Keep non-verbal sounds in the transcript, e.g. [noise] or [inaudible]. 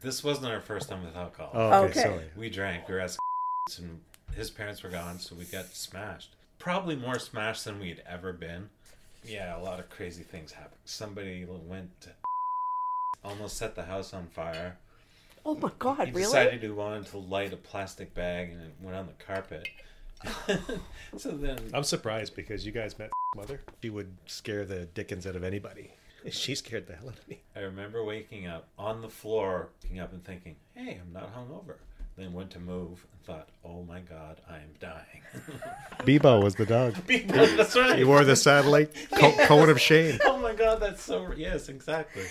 This wasn't our first time with alcohol. Oh, okay, Okay. sorry. We drank. We were at [laughs] and his parents were gone, so we got smashed. Probably more smashed than we'd ever been. Yeah, a lot of crazy things happened. Somebody went to [laughs] almost set the house on fire. Oh my God, He really? decided he wanted to light a plastic bag and it went on the carpet. [laughs] so then I'm surprised because you guys met mother. She would scare the dickens out of anybody. She scared the hell out of me. I remember waking up on the floor, waking up and thinking, "Hey, I'm not hungover." Then went to move and thought, "Oh my God, I am dying." [laughs] Bebo was the dog. [laughs] Bebo, That's right. He wore the satellite [laughs] co- cone of shame. Oh my God, that's so yes, exactly.